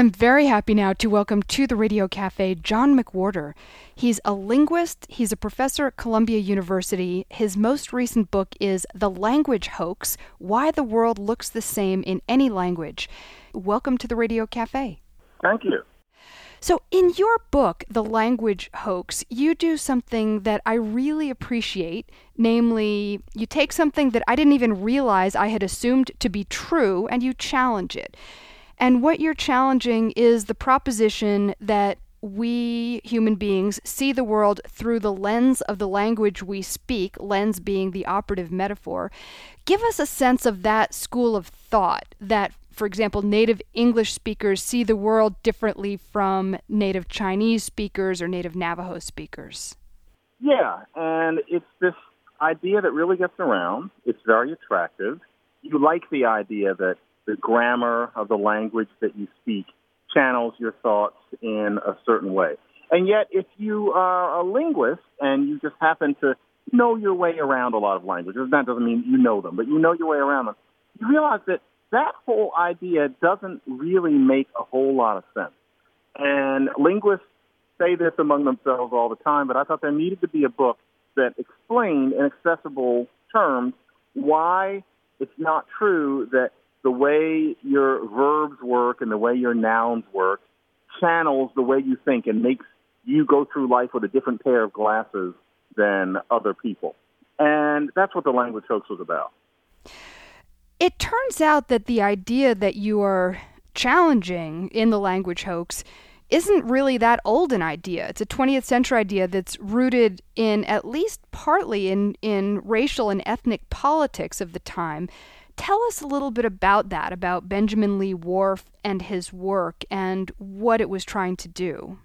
I'm very happy now to welcome to the Radio Cafe John McWhorter. He's a linguist, he's a professor at Columbia University. His most recent book is The Language Hoax Why the World Looks the Same in Any Language. Welcome to the Radio Cafe. Thank you. So, in your book, The Language Hoax, you do something that I really appreciate. Namely, you take something that I didn't even realize I had assumed to be true and you challenge it. And what you're challenging is the proposition that we human beings see the world through the lens of the language we speak, lens being the operative metaphor. Give us a sense of that school of thought that, for example, native English speakers see the world differently from native Chinese speakers or native Navajo speakers. Yeah, and it's this idea that really gets around. It's very attractive. You like the idea that the grammar of the language that you speak channels your thoughts in a certain way. And yet, if you are a linguist and you just happen to know your way around a lot of languages, that doesn't mean you know them, but you know your way around them, you realize that that whole idea doesn't really make a whole lot of sense. And linguists say this among themselves all the time, but I thought there needed to be a book that explained in accessible terms why it's not true that the way your verbs work and the way your nouns work channels the way you think and makes you go through life with a different pair of glasses than other people. And that's what the language hoax was about. It turns out that the idea that you are challenging in the language hoax isn't really that old an idea. It's a 20th century idea that's rooted in at least partly in, in racial and ethnic politics of the time. Tell us a little bit about that, about Benjamin Lee Whorf and his work and what it was trying to do.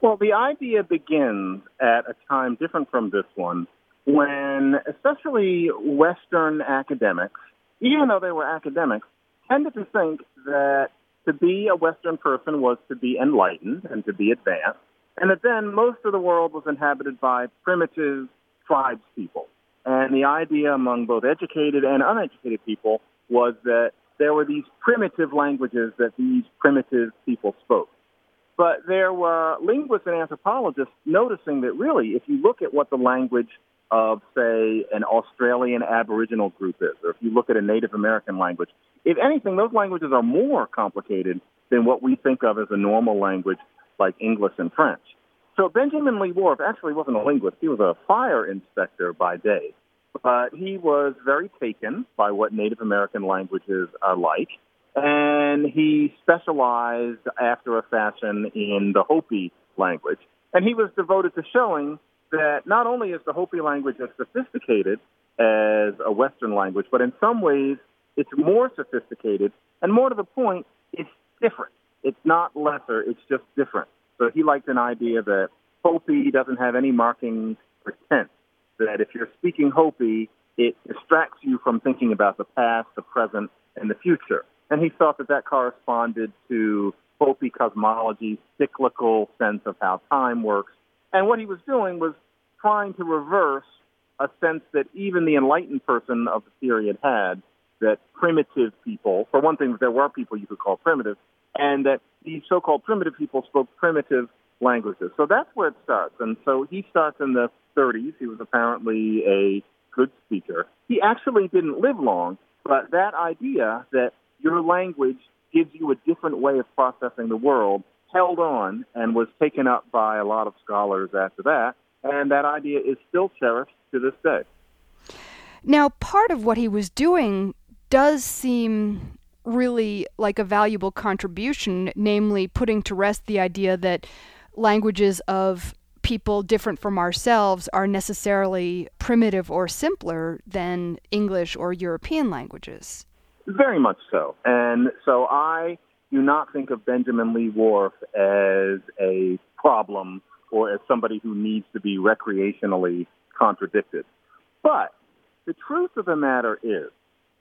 Well, the idea begins at a time different from this one when, especially Western academics, even though they were academics, tended to think that to be a Western person was to be enlightened and to be advanced, and that then most of the world was inhabited by primitive tribes people. And the idea among both educated and uneducated people was that there were these primitive languages that these primitive people spoke. But there were linguists and anthropologists noticing that really, if you look at what the language of, say, an Australian Aboriginal group is, or if you look at a Native American language, if anything, those languages are more complicated than what we think of as a normal language like English and French. So Benjamin Lee Whorf actually wasn't a linguist. He was a fire inspector by day. But he was very taken by what Native American languages are like. And he specialized after a fashion in the Hopi language. And he was devoted to showing that not only is the Hopi language as sophisticated as a Western language, but in some ways it's more sophisticated. And more to the point, it's different. It's not lesser, it's just different. So he liked an idea that Hopi doesn't have any marking for tense, that if you're speaking Hopi, it distracts you from thinking about the past, the present, and the future. And he thought that that corresponded to Hopi cosmology, cyclical sense of how time works. And what he was doing was trying to reverse a sense that even the enlightened person of the period had that primitive people, for one thing, there were people you could call primitive, and that these so-called primitive people spoke primitive languages. So that's where it starts. And so he starts in the 30s. He was apparently a good speaker. He actually didn't live long, but that idea that your language gives you a different way of processing the world held on and was taken up by a lot of scholars after that. And that idea is still cherished to this day. Now, part of what he was doing does seem really like a valuable contribution, namely putting to rest the idea that languages of people different from ourselves are necessarily primitive or simpler than English or European languages. Very much so. And so I do not think of Benjamin Lee Whorf as a problem or as somebody who needs to be recreationally contradicted. But the truth of the matter is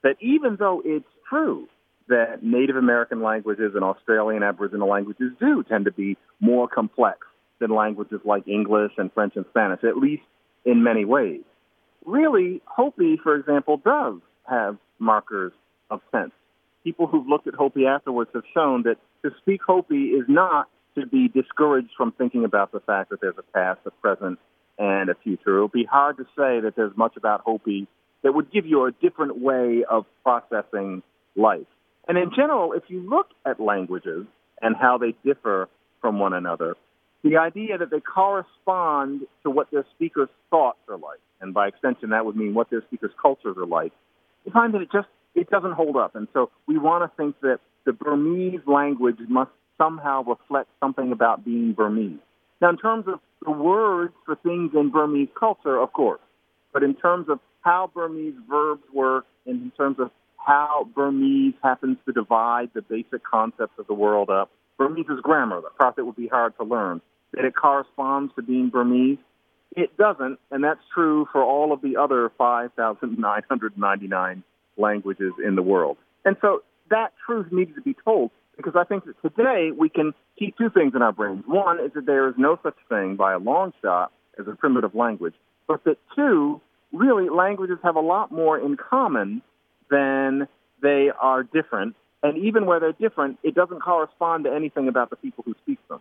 that even though it's true that Native American languages and Australian Aboriginal languages do tend to be more complex than languages like English and French and Spanish, at least in many ways. Really, Hopi, for example, does have markers of sense. People who've looked at Hopi afterwards have shown that to speak Hopi is not to be discouraged from thinking about the fact that there's a past, a present, and a future. It would be hard to say that there's much about Hopi that would give you a different way of processing life. And in general, if you look at languages and how they differ from one another, the idea that they correspond to what their speakers' thoughts are like, and by extension, that would mean what their speakers' cultures are like, you find that it just it doesn't hold up. And so we want to think that the Burmese language must somehow reflect something about being Burmese. Now, in terms of the words for things in Burmese culture, of course, but in terms of how Burmese verbs work, and in terms of how Burmese happens to divide the basic concepts of the world up, Burmese is grammar, the part that would be hard to learn. That it corresponds to being Burmese, it doesn't, and that's true for all of the other 5,999 languages in the world. And so that truth needs to be told because I think that today we can keep two things in our brains. One is that there is no such thing by a long shot as a primitive language, but that two, really, languages have a lot more in common than they are different. And even where they're different, it doesn't correspond to anything about the people who speak them.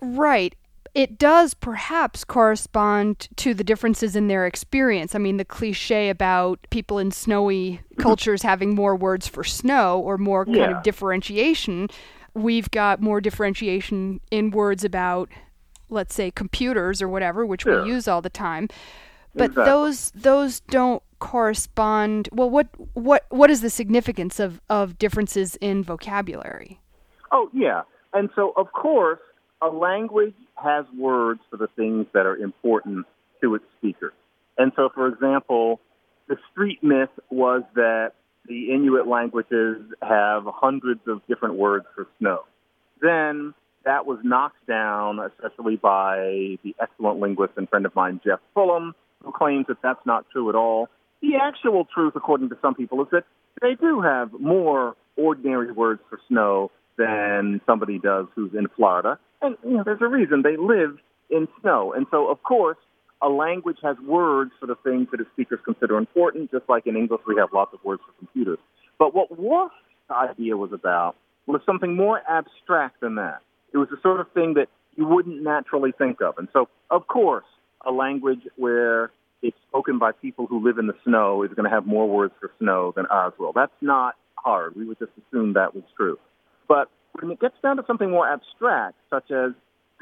Right it does perhaps correspond to the differences in their experience. I mean, the cliche about people in snowy mm-hmm. cultures having more words for snow or more kind yeah. of differentiation. We've got more differentiation in words about, let's say, computers or whatever, which sure. we use all the time. But exactly. those those don't correspond. Well, what what what is the significance of of differences in vocabulary? Oh yeah, and so of course a language has words for the things that are important to its speakers. And so, for example, the street myth was that the Inuit languages have hundreds of different words for snow. Then that was knocked down, especially by the excellent linguist and friend of mine, Geoff Pullum who claims that that's not true at all. The actual truth, according to some people, is that they do have more ordinary words for snow than somebody does who's in Florida. And you know, there's a reason they live in snow. And so, of course, a language has words for the things that its speakers consider important, just like in English we have lots of words for computers. But what Whorf's idea was about was something more abstract than that. It was the sort of thing that you wouldn't naturally think of. And so, of course, a language where it's spoken by people who live in the snow is going to have more words for snow than ours will. That's not hard. We would just assume that was true. But when it gets down to something more abstract, such as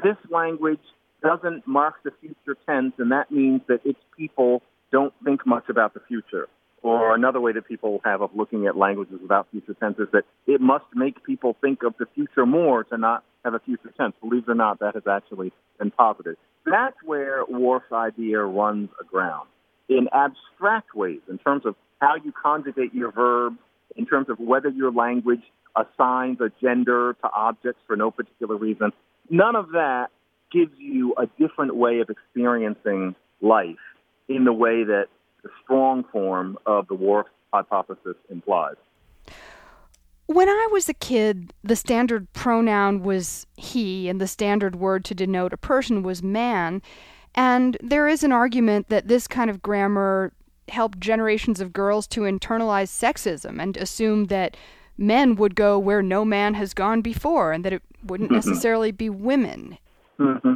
this language doesn't mark the future tense, and that means that its people don't think much about the future. Or another way that people have of looking at languages without future tense is that it must make people think of the future more to not have a future tense. Believe it or not, that has actually been posited. That's where Whorf's idea runs aground. In abstract ways, in terms of how you conjugate your verbs, in terms of whether your language assigns a gender to objects for no particular reason. None of that gives you a different way of experiencing life in the way that the strong form of the Whorf hypothesis implies. When I was a kid, the standard pronoun was he, and the standard word to denote a person was man. And there is an argument that this kind of grammar helped generations of girls to internalize sexism and assume that men would go where no man has gone before and that it wouldn't mm-hmm. necessarily be women. Mm-hmm.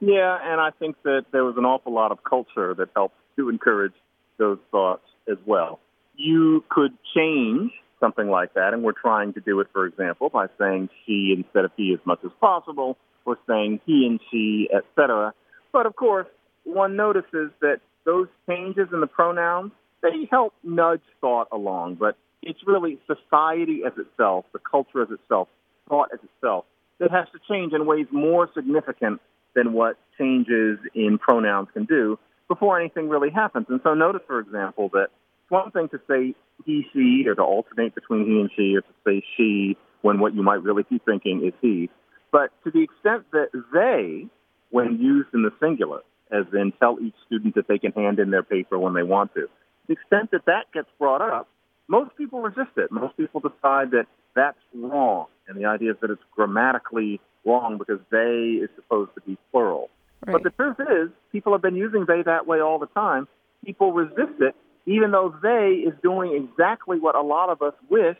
Yeah, and I think that there was an awful lot of culture that helped to encourage those thoughts as well. You could change something like that, and we're trying to do it, for example, by saying she instead of he as much as possible, or saying he and she, etc. But of course, one notices that those changes in the pronouns, they help nudge thought along, but it's really society as itself, the culture as itself, thought as itself, that has to change in ways more significant than what changes in pronouns can do before anything really happens. And so notice, for example, that it's one thing to say he, she, or to alternate between he and she, or to say she when what you might really be thinking is he. But to the extent that they, when used in the singular, as in tell each student that they can hand in their paper when they want to, the extent that that gets brought up, most people resist it. Most people decide that that's wrong. And the idea is that it's grammatically wrong because they is supposed to be plural. Right. But the truth is, people have been using they that way all the time. People resist it, even though they is doing exactly what a lot of us wish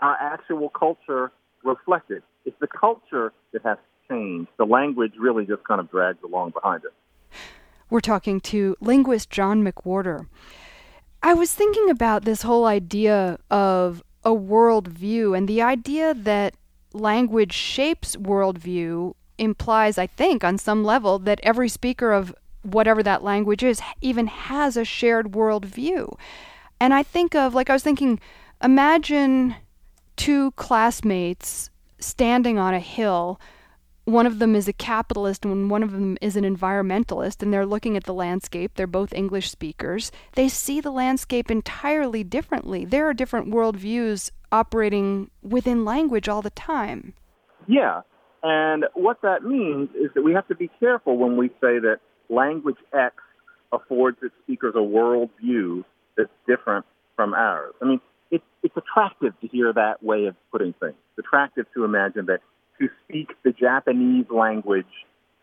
our actual culture reflected. It's the culture that has to change. The language really just kind of drags along behind it. We're talking to linguist John McWhorter. I was thinking about this whole idea of a worldview and the idea that language shapes worldview implies, I think, on some level, that every speaker of whatever that language is even has a shared worldview. And I think of, like, I was thinking, imagine two classmates standing on a hill. One of them is a capitalist and one of them is an environmentalist, and they're looking at the landscape. They're both English speakers. They see the landscape entirely differently. There are different worldviews operating within language all the time. Yeah. And what that means is that we have to be careful when we say that language X affords its speakers a worldview that's different from ours. I mean, it, it's attractive to hear that way of putting things. It's attractive to imagine that to speak the Japanese language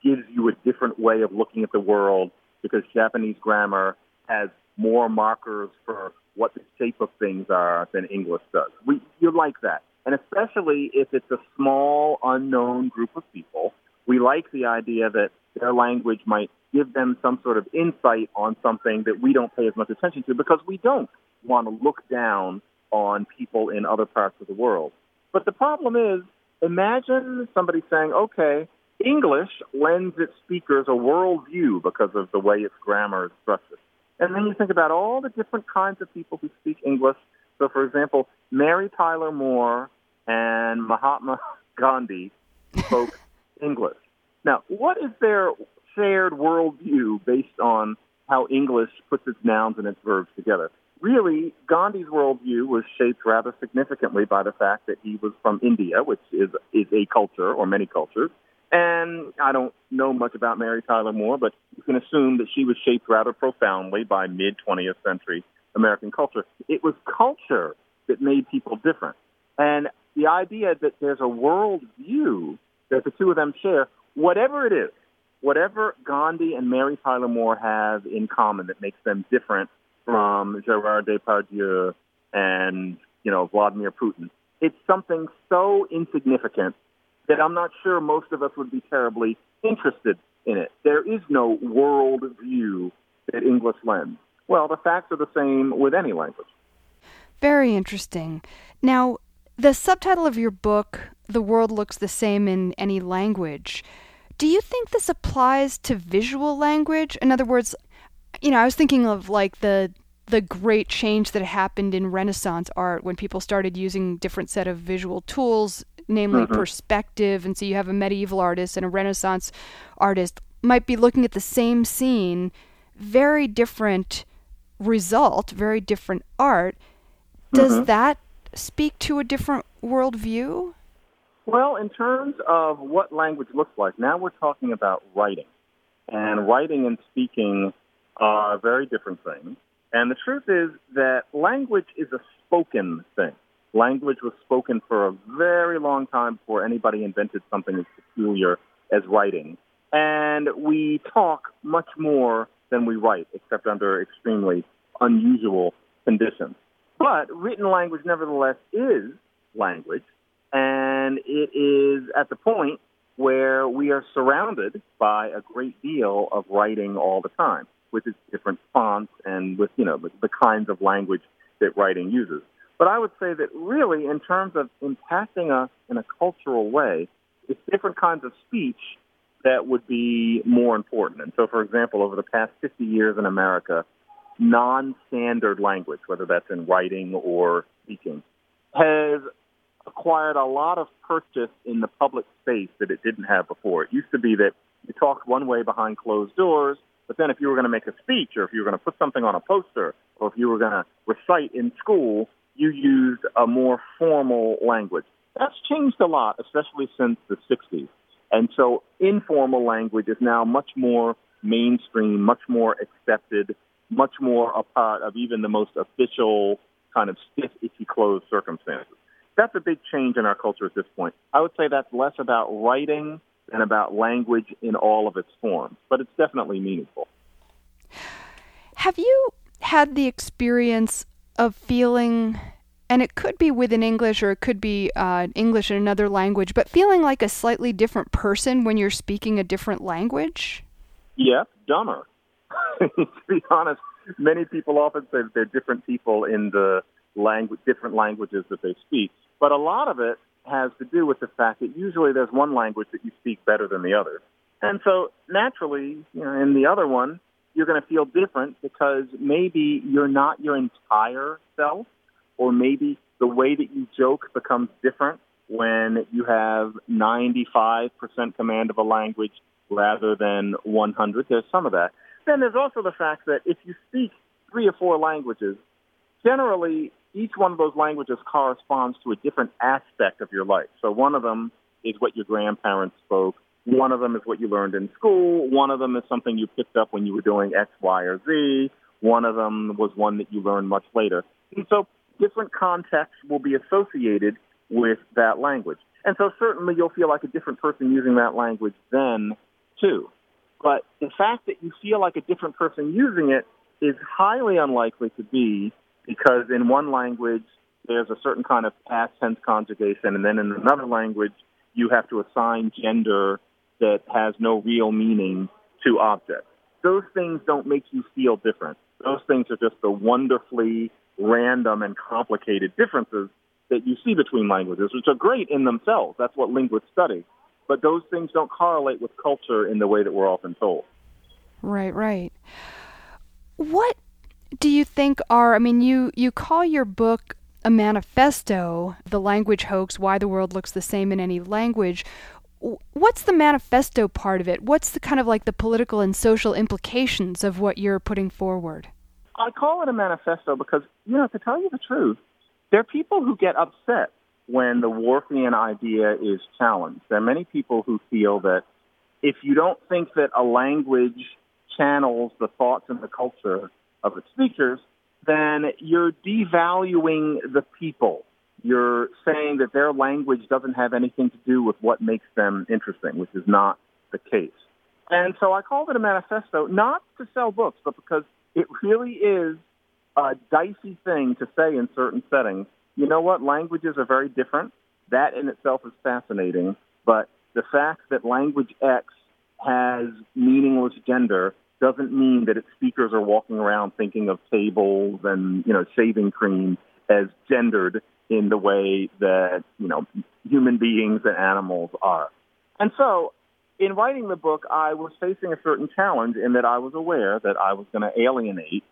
gives you a different way of looking at the world because Japanese grammar has more markers for what the shape of things are than English does. We, you like that. And especially if it's a small, unknown group of people, we like the idea that their language might give them some sort of insight on something that we don't pay as much attention to because we don't want to look down on people in other parts of the world. But the problem is, imagine somebody saying, okay, English lends its speakers a worldview because of the way its grammar is structured. And then you think about all the different kinds of people who speak English. So, for example, Mary Tyler Moore and Mahatma Gandhi spoke English. Now, what is their shared worldview based on how English puts its nouns and its verbs together? Really, Gandhi's worldview was shaped rather significantly by the fact that he was from India, which is, is a culture or many cultures, and I don't know much about Mary Tyler Moore, but you can assume that she was shaped rather profoundly by mid 20th century American culture. It was culture that made people different. And the idea that there's a world view that the two of them share, whatever it is, whatever Gandhi and Mary Tyler Moore have in common that makes them different from Gerard Depardieu and, you know, Vladimir Putin, it's something so insignificant that I'm not sure most of us would be terribly interested in it. There is no world view that English lends. Well, the facts are the same with any language. Very interesting. Now, the subtitle of your book, The World Looks the Same in Any Language, do you think this applies to visual language? In other words, you know, I was thinking of like the the great change that happened in Renaissance art when people started using different set of visual tools namely mm-hmm. perspective. And so you have a medieval artist and a Renaissance artist might be looking at the same scene, very different result, very different art. Does mm-hmm. that speak to a different worldview? Well, in terms of what language looks like, now we're talking about writing. And writing and speaking are very different things. And the truth is that language is a spoken thing language was spoken for a very long time before anybody invented something as peculiar as writing. And we talk much more than we write, except under extremely unusual conditions. But written language, nevertheless, is language, it is at the point where we are surrounded by a great deal of writing all the time, with its different fonts and with you know the, the kinds of language that writing uses. But I would say that really, in terms of impacting us in a cultural way, it's different kinds of speech that would be more important. And so, for example, over the past 50 years in America, non standard language, whether that's in writing or speaking, has acquired a lot of purchase in the public space that it didn't have before. It used to be that you talked one way behind closed doors, but then if you were going to make a speech or if you were going to put something on a poster or if you were going to recite in school, you used a more formal language. That's changed a lot, especially since the 60s. And so informal language is now much more mainstream, much more accepted, much more a part of even the most official kind of stiff, icky, closed circumstances. That's a big change in our culture at this point. I would say that's less about writing than about language in all of its forms, but it's definitely meaningful. Have you had the experience of feeling and it could be within English or it could be uh, English in another language, but feeling like a slightly different person when you're speaking a different language? Yeah, dumber. to be honest, many people often say that they're different people in the language, different languages that they speak. But a lot of it has to do with the fact that usually there's one language that you speak better than the other. And so naturally, you know, in the other one, you're going to feel different because maybe you're not your entire self, or maybe the way that you joke becomes different when you have 95% command of a language rather than 100. There's some of that. Then there's also the fact that if you speak three or four languages, generally each one of those languages corresponds to a different aspect of your life. So one of them is what your grandparents spoke. One of them is what you learned in school. One of them is something you picked up when you were doing X, Y, or Z. One of them was one that you learned much later. And so different contexts will be associated with that language. And so certainly you'll feel like a different person using that language then, too. But the fact that you feel like a different person using it is highly unlikely to be because in one language there's a certain kind of past tense conjugation, and then in another language you have to assign gender that has no real meaning to objects. Those things don't make you feel different. Those things are just the wonderfully random and complicated differences that you see between languages, which are great in themselves. That's what linguists study. But those things don't correlate with culture in the way that we're often told. Right, right. What do you think are, I mean, you, you call your book a manifesto, The Language Hoax Why the World Looks the Same in Any Language. What's the manifesto part of it? What's the kind of like the political and social implications of what you're putting forward? I call it a manifesto because, you know, to tell you the truth, there are people who get upset when the Whorfian idea is challenged. There are many people who feel that if you don't think that a language channels the thoughts and the culture of its speakers, then you're devaluing the people. You're saying that their language doesn't have anything to do with what makes them interesting, which is not the case. And so I called it a manifesto, not to sell books, but because it really is a dicey thing to say in certain settings. You know what? Languages are very different. That in itself is fascinating. But the fact that language X has meaningless gender doesn't mean that its speakers are walking around thinking of tables and you know shaving cream as gendered in the way that you know human beings and animals are. And so, in writing the book, I was facing a certain challenge in that I was aware that I was going to alienate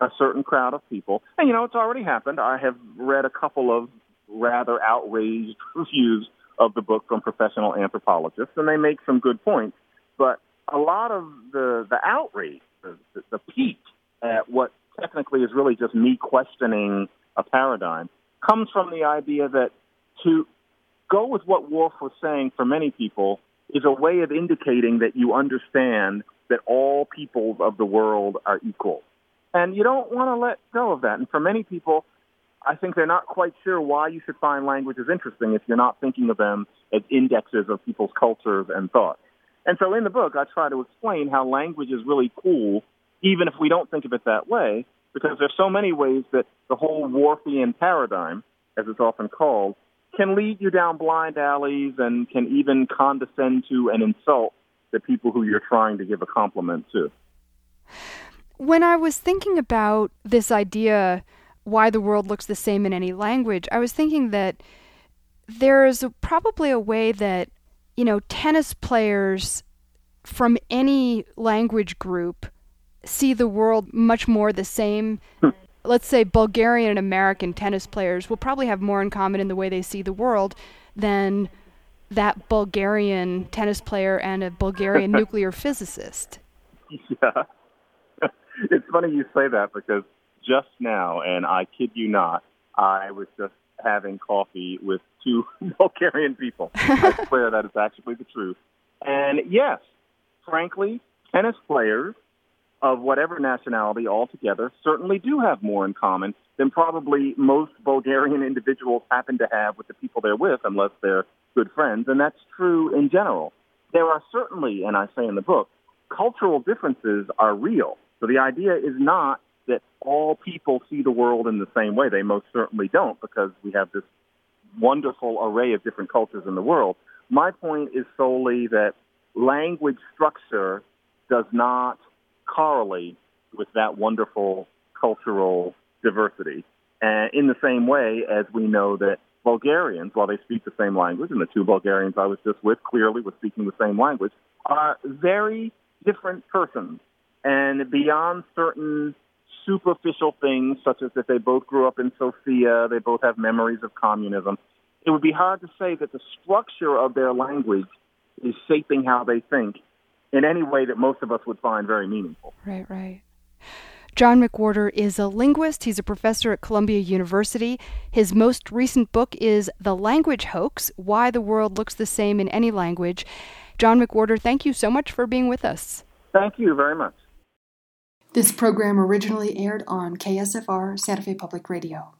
a certain crowd of people. And you know, it's already happened. I have read a couple of rather outraged reviews of the book from professional anthropologists, and they make some good points. But a lot of the the outrage, the, the, the pique at what technically is really just me questioning a paradigm, comes from the idea that to go with what Whorf was saying for many people is a way of indicating that you understand that all peoples of the world are equal. And you don't want to let go of that. And for many people, I think they're not quite sure why you should find languages interesting if you're not thinking of them as indexes of people's cultures and thoughts. And so in the book, I try to explain how language is really cool, even if we don't think of it that way, because there's so many ways that the whole Whorfian paradigm, as it's often called, can lead you down blind alleys and can even condescend to and insult the people who you're trying to give a compliment to. When I was thinking about this idea, why the world looks the same in any language, I was thinking that there's probably a way that you know, tennis players from any language group see the world much more the same. Hmm. Let's say Bulgarian and American tennis players will probably have more in common in the way they see the world than that Bulgarian tennis player and a Bulgarian nuclear physicist. Yeah. it's funny you say that because just now, and I kid you not, I was just having coffee with two Bulgarian people. I swear that is actually the truth. And yes, frankly, tennis players of whatever nationality altogether certainly do have more in common than probably most Bulgarian individuals happen to have with the people they're with, unless they're good friends. And that's true in general. There are certainly, and I say in the book, cultural differences are real. So the idea is not that all people see the world in the same way. They most certainly don't because we have this wonderful array of different cultures in the world. My point is solely that language structure does not correlate with that wonderful cultural diversity. And in the same way as we know that Bulgarians, while they speak the same language, and the two Bulgarians I was just with clearly were speaking the same language, are very different persons. And beyond certain superficial things, such as that they both grew up in Sofia, they both have memories of communism, it would be hard to say that the structure of their language is shaping how they think in any way that most of us would find very meaningful. Right, right. John McWhorter is a linguist. He's a professor at Columbia University. His most recent book is The Language Hoax Why the World Looks the Same in Any Language. John McWhorter, thank you so much for being with us. Thank you very much. This program originally aired on KSFR Santa Fe Public Radio.